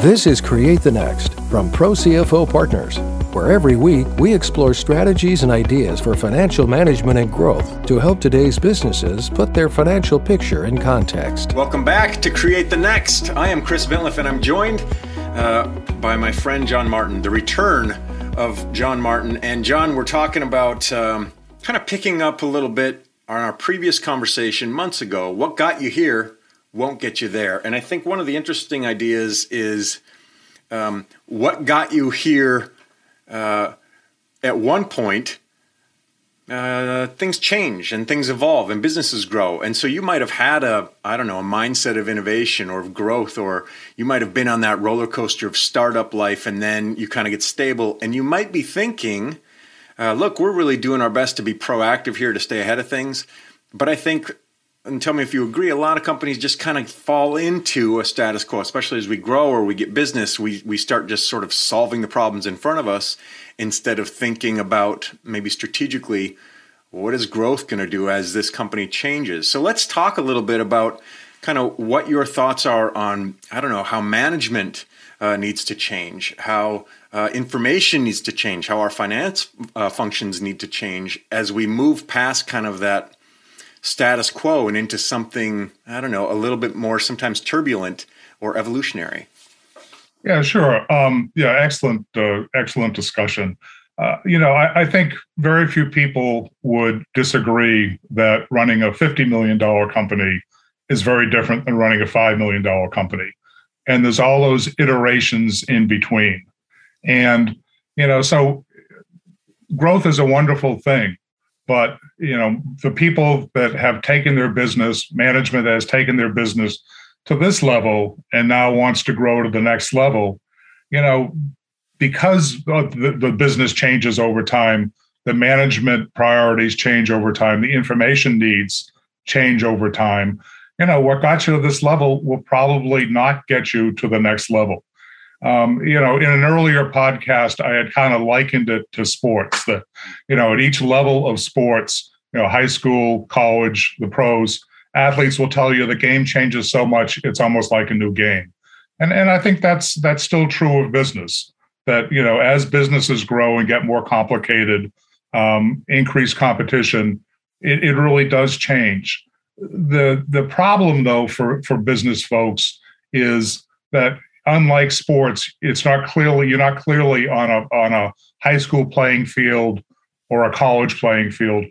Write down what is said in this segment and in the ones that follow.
This is Create the Next from Pro CFO Partners, where every week we explore strategies and ideas for financial management and growth to help today's businesses put their financial picture in context. Welcome back to Create the Next. I am Chris Vintliff and I'm joined uh, by my friend John Martin, the return of John Martin. And John, we're talking about um, kind of picking up a little bit on our previous conversation months ago. What got you here won't get you there. And I think one of the interesting ideas is um, what got you here uh, at one point. Uh, things change and things evolve and businesses grow. And so you might have had a, I don't know, a mindset of innovation or of growth, or you might have been on that roller coaster of startup life and then you kind of get stable. And you might be thinking, uh, look, we're really doing our best to be proactive here to stay ahead of things. But I think and tell me if you agree, a lot of companies just kind of fall into a status quo, especially as we grow or we get business, we, we start just sort of solving the problems in front of us instead of thinking about maybe strategically what is growth going to do as this company changes. So let's talk a little bit about kind of what your thoughts are on, I don't know, how management uh, needs to change, how uh, information needs to change, how our finance uh, functions need to change as we move past kind of that status quo and into something, I don't know, a little bit more sometimes turbulent or evolutionary? Yeah, sure. Um, yeah, excellent, uh, excellent discussion. Uh, you know, I, I, think very few people would disagree that running a $50 million company is very different than running a $5 million company. And there's all those iterations in between. And, you know, so growth is a wonderful thing but you know the people that have taken their business management has taken their business to this level and now wants to grow to the next level you know because the, the business changes over time the management priorities change over time the information needs change over time you know what got you to this level will probably not get you to the next level um, you know, in an earlier podcast, I had kind of likened it to sports that, you know, at each level of sports, you know, high school, college, the pros, athletes will tell you the game changes so much, it's almost like a new game. And, and I think that's that's still true of business. That you know, as businesses grow and get more complicated, um, increase competition, it, it really does change. The the problem though for for business folks is that unlike sports, it's not clearly you're not clearly on a on a high school playing field or a college playing field.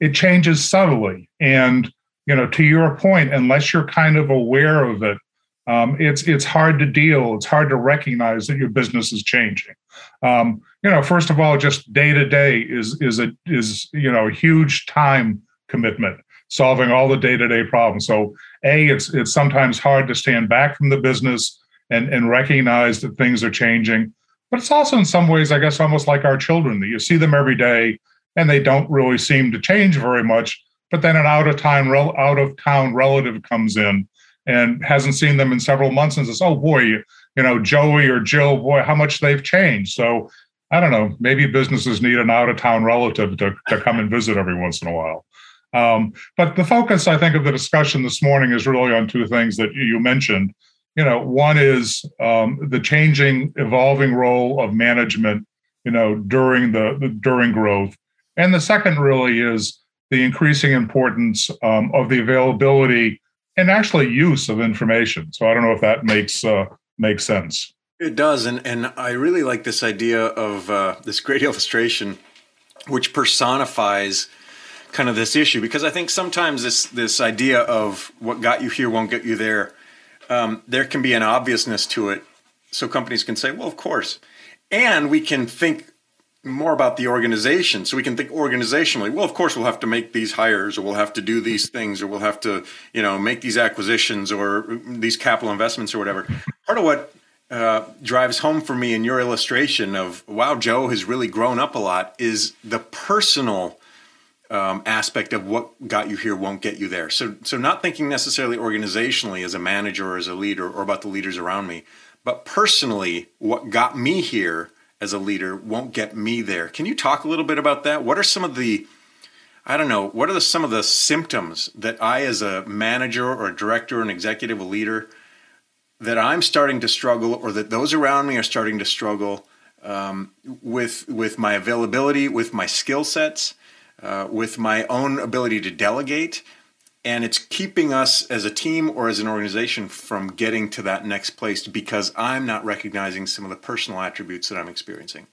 It changes subtly, and you know, to your point, unless you're kind of aware of it, um, it's it's hard to deal. It's hard to recognize that your business is changing. Um, you know, first of all, just day to day is is a is you know a huge time commitment solving all the day to day problems. So, a it's it's sometimes hard to stand back from the business and and recognize that things are changing. But it's also in some ways, I guess, almost like our children that you see them every day and they don't really seem to change very much. But then an out of town out of town relative comes in and hasn't seen them in several months and says, "Oh boy, you, you know Joey or Jill, boy, how much they've changed." So I don't know. Maybe businesses need an out of town relative to to come and visit every once in a while. Um, but the focus, I think, of the discussion this morning is really on two things that you mentioned you know, one is um, the changing, evolving role of management, you know, during the, during growth, and the second really is the increasing importance um, of the availability and actually use of information. So I don't know if that makes uh, makes sense. It does, and and I really like this idea of uh, this great illustration, which personifies kind of this issue because I think sometimes this this idea of what got you here won't get you there um, there can be an obviousness to it. So companies can say, well, of course. And we can think more about the organization. So we can think organizationally, well, of course, we'll have to make these hires or we'll have to do these things or we'll have to, you know, make these acquisitions or these capital investments or whatever. Part of what uh, drives home for me in your illustration of, wow, Joe has really grown up a lot is the personal um, aspect of what got you here won't get you there. So, so not thinking necessarily organizationally as a manager or as a leader or about the leaders around me, but personally, what got me here as a leader won't get me there. Can you talk a little bit about that? What are some of the I don't know, what are the, some of the symptoms that I, as a manager or a director, an executive, a leader, that I'm starting to struggle, or that those around me are starting to struggle um, with with my availability, with my skill sets, uh, with my own ability to delegate, and it's keeping us as a team or as an organization from getting to that next place because I'm not recognizing some of the personal attributes that I'm experiencing.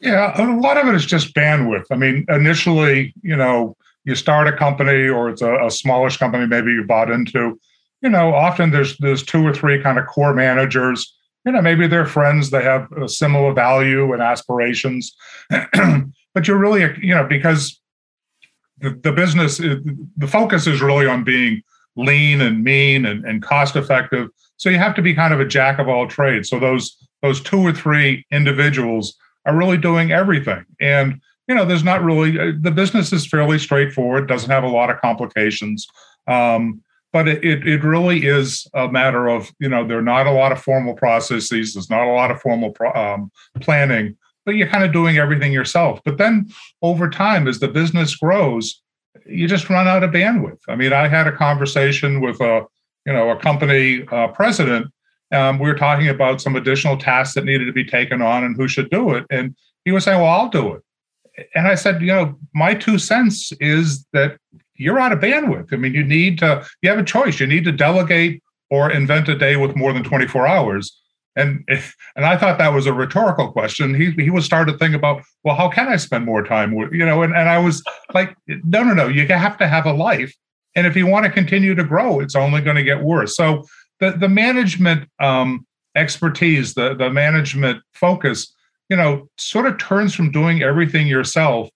Yeah, a lot of it is just bandwidth. I mean, initially, you know, you start a company or it's a, a smallish company maybe you bought into you know often there's there's two or three kind of core managers you know maybe they're friends they have a similar value and aspirations but you're really you know because the, business the focus is really on being lean and mean and, and cost effective. So you have to be kind of a jack of all trades. So those those two or three individuals are really doing everything. And you know, there's not really uh, the business is fairly straightforward, doesn't have a lot of complications. Um, but it, it, it really is a matter of you know there are not a lot of formal processes there's not a lot of formal pro, um, planning but you're kind of doing everything yourself but then over time as the business grows you just run out of bandwidth i mean i had a conversation with a you know a company uh, president um, we were talking about some additional tasks that needed to be taken on and who should do it and he was saying well i'll do it and I said, you know, my two cents is that you're out of bandwidth. I mean, you need to, you have a choice. You need to delegate or invent a day with more than 24 hours. And and I thought that was a rhetorical question. He he was to think about, well, how can I spend more time with you know? And and I was like, no, no, no. You have to have a life, and if you want to continue to grow, it's only going to get worse. So the the management um, expertise, the the management focus you know, sort of turns from doing everything yourself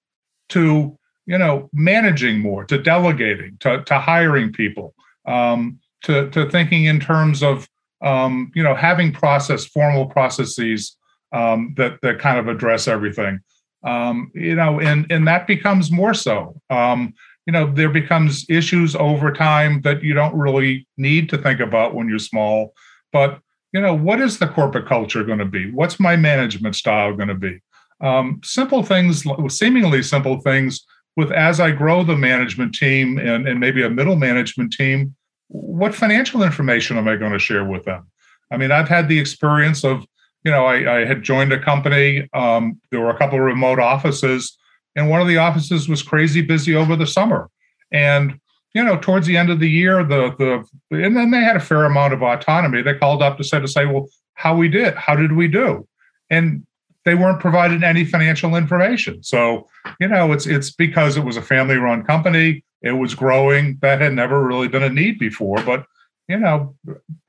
to, you know, managing more, to delegating, to, to hiring people, um, to, to thinking in terms of, um, you know, having process, formal processes um, that, that kind of address everything. Um, you know, and, and that becomes more so. Um, you know, there becomes issues over time that you don't really need to think about when you're small, but you know, what is the corporate culture going to be? What's my management style going to be? Um, simple things, seemingly simple things, with as I grow the management team and, and maybe a middle management team, what financial information am I going to share with them? I mean, I've had the experience of, you know, I, I had joined a company. Um, there were a couple of remote offices, and one of the offices was crazy busy over the summer. And you know, towards the end of the year, the the and then they had a fair amount of autonomy. They called up to say to say, well, how we did, how did we do, and they weren't provided any financial information. So, you know, it's it's because it was a family run company. It was growing. That had never really been a need before. But you know,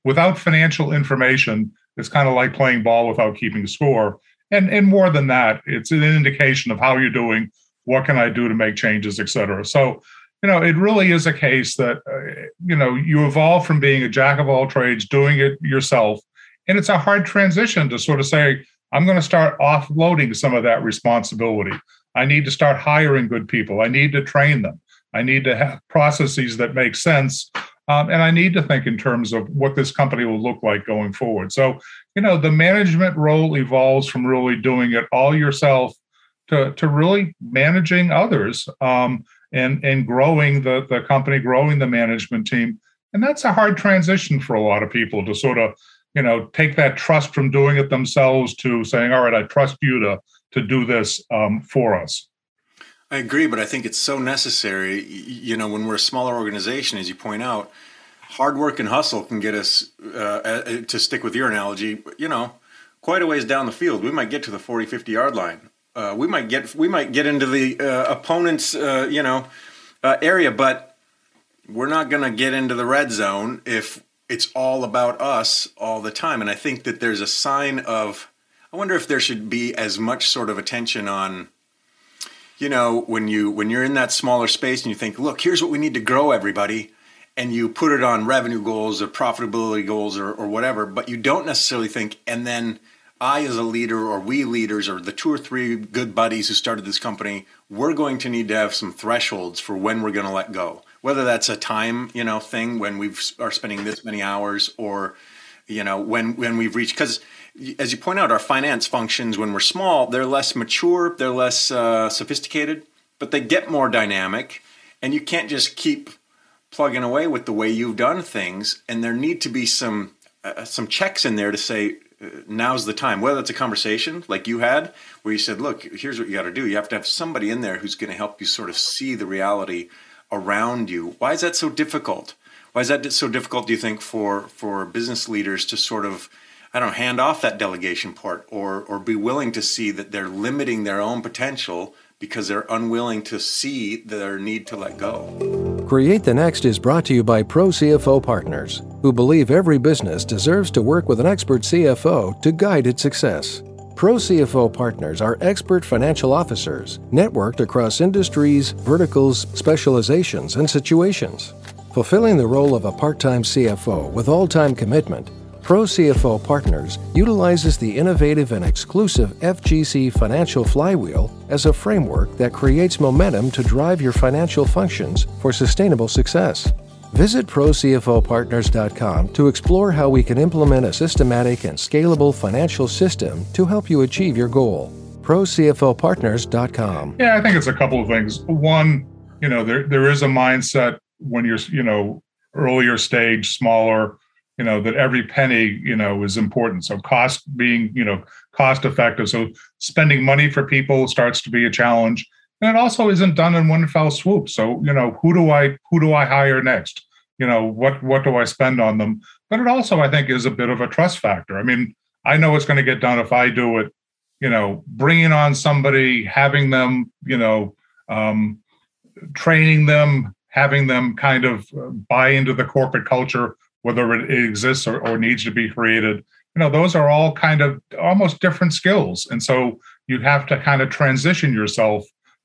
without financial information, it's kind of like playing ball without keeping score. And and more than that, it's an indication of how you're doing. What can I do to make changes, et cetera. So you know, it really is a case that, uh, you know, you evolve from being a jack of all trades, doing it yourself. And it's a hard transition to sort of say, I'm going to start offloading some of that responsibility. I need to start hiring good people. I need to train them. I need to have processes that make sense. Um, and I need to think in terms of what this company will look like going forward. So, you know, the management role evolves from really doing it all yourself to, to really managing others. Um, and and growing the the company, growing the management team. And that's a hard transition for a lot of people to sort of, you know, take that trust from doing it themselves to saying, all right, I trust you to to do this um, for us. I agree, but I think it's so necessary. You know, when we're a smaller organization, as you point out, hard work and hustle can get us, uh, to stick with your analogy, you know, quite a ways down the field. We might get to the 40, 50 yard line uh, we might get we might get into the uh, opponent's uh, you know uh, area, but we're not going to get into the red zone if it's all about us all the time. And I think that there's a sign of I wonder if there should be as much sort of attention on you know when you when you're in that smaller space and you think look here's what we need to grow everybody and you put it on revenue goals or profitability goals or, or whatever but you don't necessarily think and then I, as a leader, or we leaders, or the two or three good buddies who started this company, we're going to need to have some thresholds for when we're going to let go. Whether that's a time, you know, thing when we are spending this many hours, or you know, when when we've reached. Because as you point out, our finance functions when we're small, they're less mature, they're less uh, sophisticated, but they get more dynamic, and you can't just keep plugging away with the way you've done things. And there need to be some uh, some checks in there to say uh, now's the time. Whether it's a conversation like you had, where you said, "Look, here's what you got to do. You have to have somebody in there who's going to help you sort of see the reality around you." Why is that so difficult? Why is that so difficult? Do you think for for business leaders to sort of I don't know, hand off that delegation part or or be willing to see that they're limiting their own potential because they're unwilling to see their need to let go. Create the Next is brought to you by Pro CFO Partners, who believe every business deserves to work with an expert CFO to guide its success. Pro CFO partners are expert financial officers networked across industries, verticals, specializations, and situations. Fulfilling the role of a part time CFO with all time commitment Pro CFO Partners utilizes the innovative and exclusive FGC Financial Flywheel as a framework that creates momentum to drive your financial functions for sustainable success. Visit ProCFOPartners.com to explore how we can implement a systematic and scalable financial system to help you achieve your goal. ProCFOPartners.com. Yeah, I think it's a couple of things. One, you know, there there is a mindset when you're, you know, earlier stage, smaller, you know that every penny you know is important so cost being you know cost effective so spending money for people starts to be a challenge and it also isn't done in one fell swoop. So you know who do i who do i hire next? You know what what do i spend on them? But it also i think is a bit of a trust factor. I mean i know it's going to get done if i do it you know bringing on somebody having them you know um, training them having them kind of buy into the corporate culture whether it exists or, or needs to be created. You know those are all kind of almost different skills. And so you have to kind of transition yourself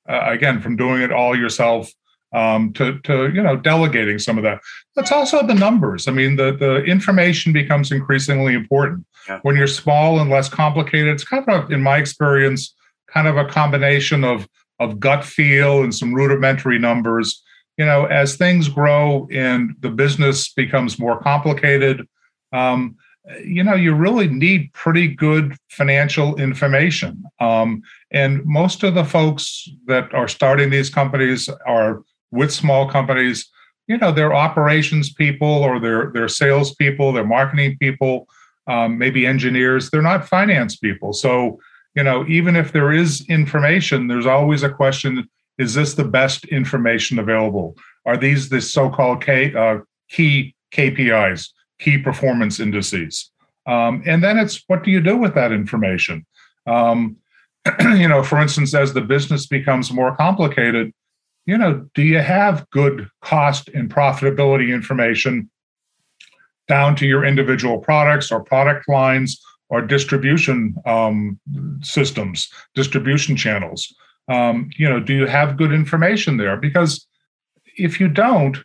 uh, again from doing it all yourself um, to to you know delegating some of that. That's also the numbers. I mean the the information becomes increasingly important. Yeah. when you're small and less complicated it's kind of in my experience kind of a combination of of gut feel and some rudimentary numbers. You know, as things grow and the business becomes more complicated, um, you know, you really need pretty good financial information. Um, and most of the folks that are starting these companies are with small companies. You know, they're operations people or they're they're sales people, they're marketing people, um, maybe engineers. They're not finance people. So, you know, even if there is information, there's always a question is this the best information available? Are these the so-called K, uh, key KPIs, key performance indices? Um, and then it's what do you do with that information? Um, you know, for instance, as the business becomes more complicated, you know, do you have good cost and profitability information down to your individual products or product lines or distribution um, systems, distribution channels? um, you know, do you have good information there? Because if you don't,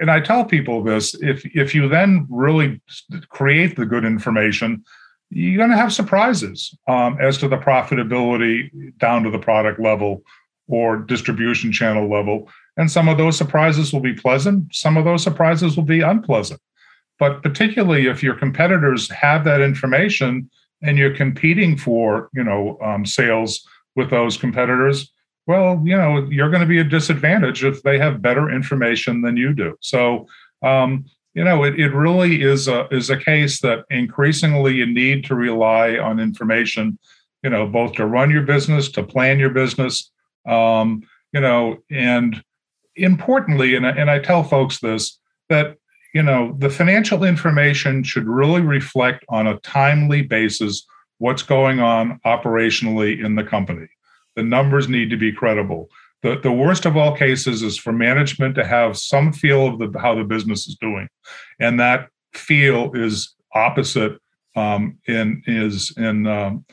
and I tell people this, if if you then really create the good information, you're going to have surprises um, as to the profitability down to the product level or distribution channel level. And some of those surprises will be pleasant. Some of those surprises will be unpleasant. But particularly if your competitors have that information and you're competing for, you know, um, sales with those competitors, well, you know, you're going to be a disadvantage if they have better information than you do. So, um, you know, it, it really is a is a case that increasingly you need to rely on information, you know, both to run your business, to plan your business, um, you know, and importantly, and, and I tell folks this, that you know, the financial information should really reflect on a timely basis what's going on operationally in the company. The numbers need to be credible. The, the worst of all cases is for management to have some feel of the, how the business is doing. And that feel is opposite um, in, is, in, um,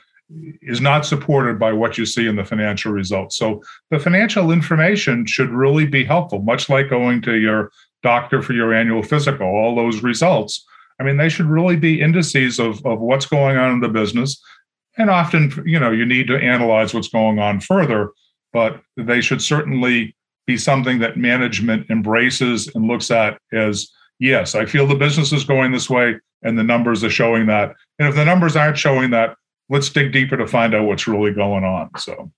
is not supported by what you see in the financial results. So the financial information should really be helpful, much like going to your doctor for your annual physical. All those results I mean, they should really be indices of, of what's going on in the business. And often, you know, you need to analyze what's going on further, but they should certainly be something that management embraces and looks at as yes, I feel the business is going this way and the numbers are showing that. And if the numbers aren't showing that, let's dig deeper to find out what's really going on. So,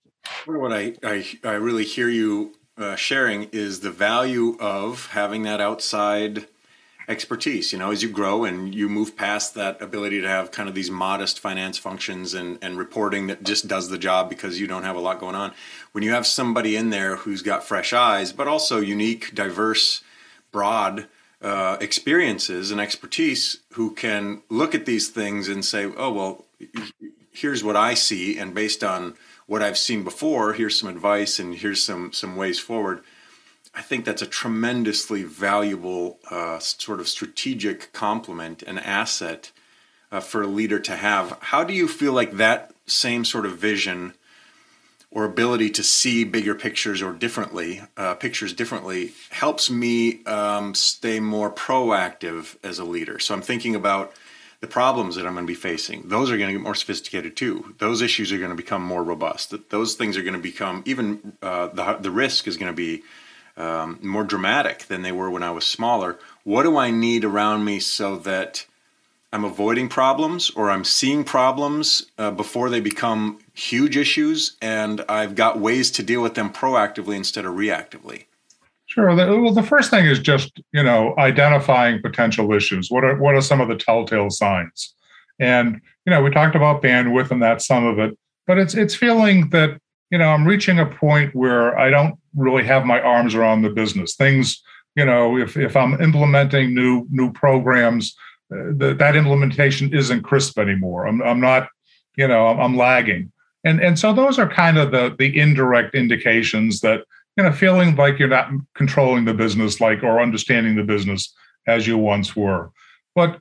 what I, I, I really hear you uh, sharing is the value of having that outside expertise. You know, as you grow and you move past that ability to have kind of these modest finance functions and, and reporting that just does the job because you don't have a lot going on. When you have somebody in there who's got fresh eyes, but also unique, diverse, broad uh, experiences and expertise, who can look at these things and say, "Oh, well, here's what I see," and based on what I've seen before, here's some advice and here's some some ways forward I think that's a tremendously valuable uh, sort of strategic complement and asset uh, for a leader to have. How do you feel like that same sort of vision or ability to see bigger pictures or differently, uh, pictures differently, helps me um, stay more proactive as a leader? So I'm thinking about the problems that I'm going to be facing. Those are going to get more sophisticated too. Those issues are going to become more robust. Those things are going to become even uh, the the risk is going to be um, more dramatic than they were when I was smaller. What do I need around me so that I'm avoiding problems or I'm seeing problems uh, before they become huge issues and I've got ways to deal with them proactively instead of reactively? Sure. Well, the first thing is just you know identifying potential issues. What are what are some of the telltale signs? And you know we talked about bandwidth and that's some of it, but it's it's feeling that you know, I'm reaching a point where I don't really have my arms around the business. Things, you know, if if I'm implementing new new programs, uh, the, that implementation isn't crisp anymore. I'm I'm not, you know, I'm, I'm lagging, and and so those are kind of the the indirect indications that you know, feeling like you're not controlling the business like or understanding the business as you once were. But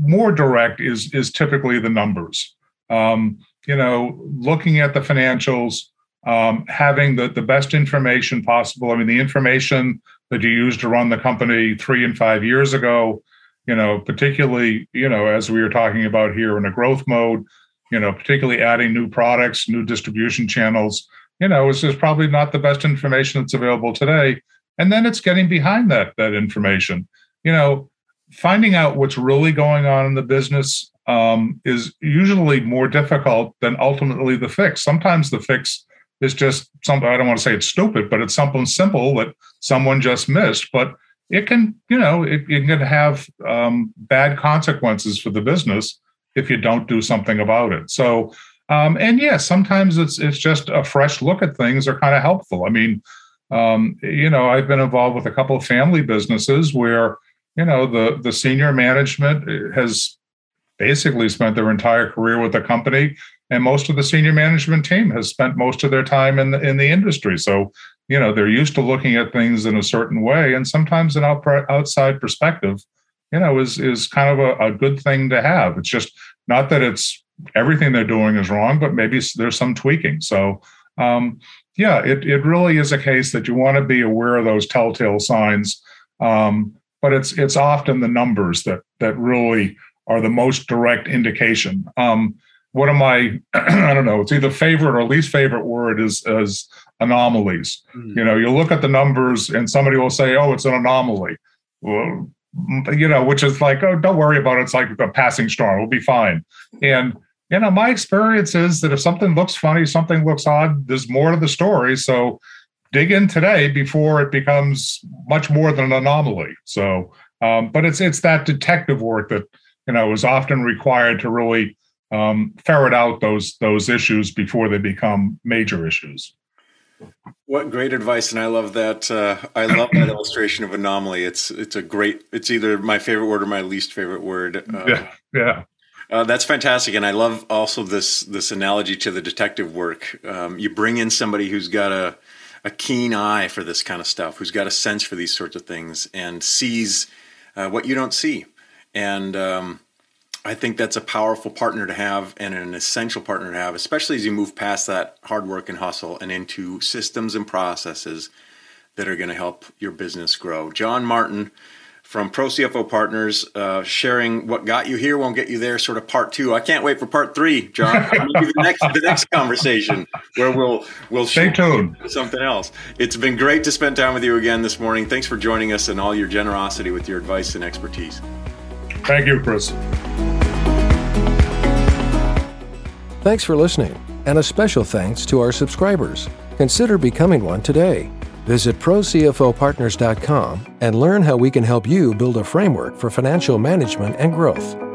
more direct is is typically the numbers. Um, you know, looking at the financials, um, having the, the best information possible. I mean, the information that you used to run the company three and five years ago, you know, particularly, you know, as we were talking about here in a growth mode, you know, particularly adding new products, new distribution channels, you know, is, is probably not the best information that's available today. And then it's getting behind that that information. You know, finding out what's really going on in the business um, is usually more difficult than ultimately the fix. Sometimes the fix is just something I don't want to say it's stupid, but it's something simple that someone just missed. But it can, you know, it, it can have um, bad consequences for the business if you don't do something about it. So, um, and yeah, sometimes it's it's just a fresh look at things are kind of helpful. I mean, um, you know, I've been involved with a couple of family businesses where you know the the senior management has basically spent their entire career with the company and most of the senior management team has spent most of their time in the in the industry. So you know they're used to looking at things in a certain way. And sometimes an outside perspective you know is is kind of a, a good thing to have. It's just not that it's everything they're doing is wrong but maybe there's some tweaking. So um, yeah it, it really is a case that you want to be aware of those telltale signs. Um, but it's it's often the numbers that that really are the most direct indication. Um, one of my I don't know, it's either favorite or least favorite word is as anomalies. Mm. You know, you look at the numbers and somebody will say, "Oh, it's an anomaly." Well, you know, which is like, "Oh, don't worry about it. It's like a passing storm. We'll be fine." And you know, my experience is that if something looks funny, something looks odd, there's more to the story. So dig in today before it becomes much more than an anomaly. So, um, but it's it's that detective work that you know is often required to really um, ferret out those those issues before they become major issues. What great advice, and I love that. Uh, I love that illustration of anomaly. It's it's a great. It's either my favorite word or my least favorite word. Uh, yeah, yeah. Uh, that's fantastic, and I love also this this analogy to the detective work. Um, you bring in somebody who's got a a keen eye for this kind of stuff, who's got a sense for these sorts of things, and sees uh, what you don't see. And um, I think that's a powerful partner to have and an essential partner to have, especially as you move past that hard work and hustle and into systems and processes that are going to help your business grow. John Martin from Pro CFO Partners, uh, sharing what got you here won't get you there, sort of part two. I can't wait for part three, John. the next the next conversation where we'll we'll stay tuned something else. It's been great to spend time with you again this morning. Thanks for joining us and all your generosity with your advice and expertise. Thank you, Chris. Thanks for listening, and a special thanks to our subscribers. Consider becoming one today. Visit procfopartners.com and learn how we can help you build a framework for financial management and growth.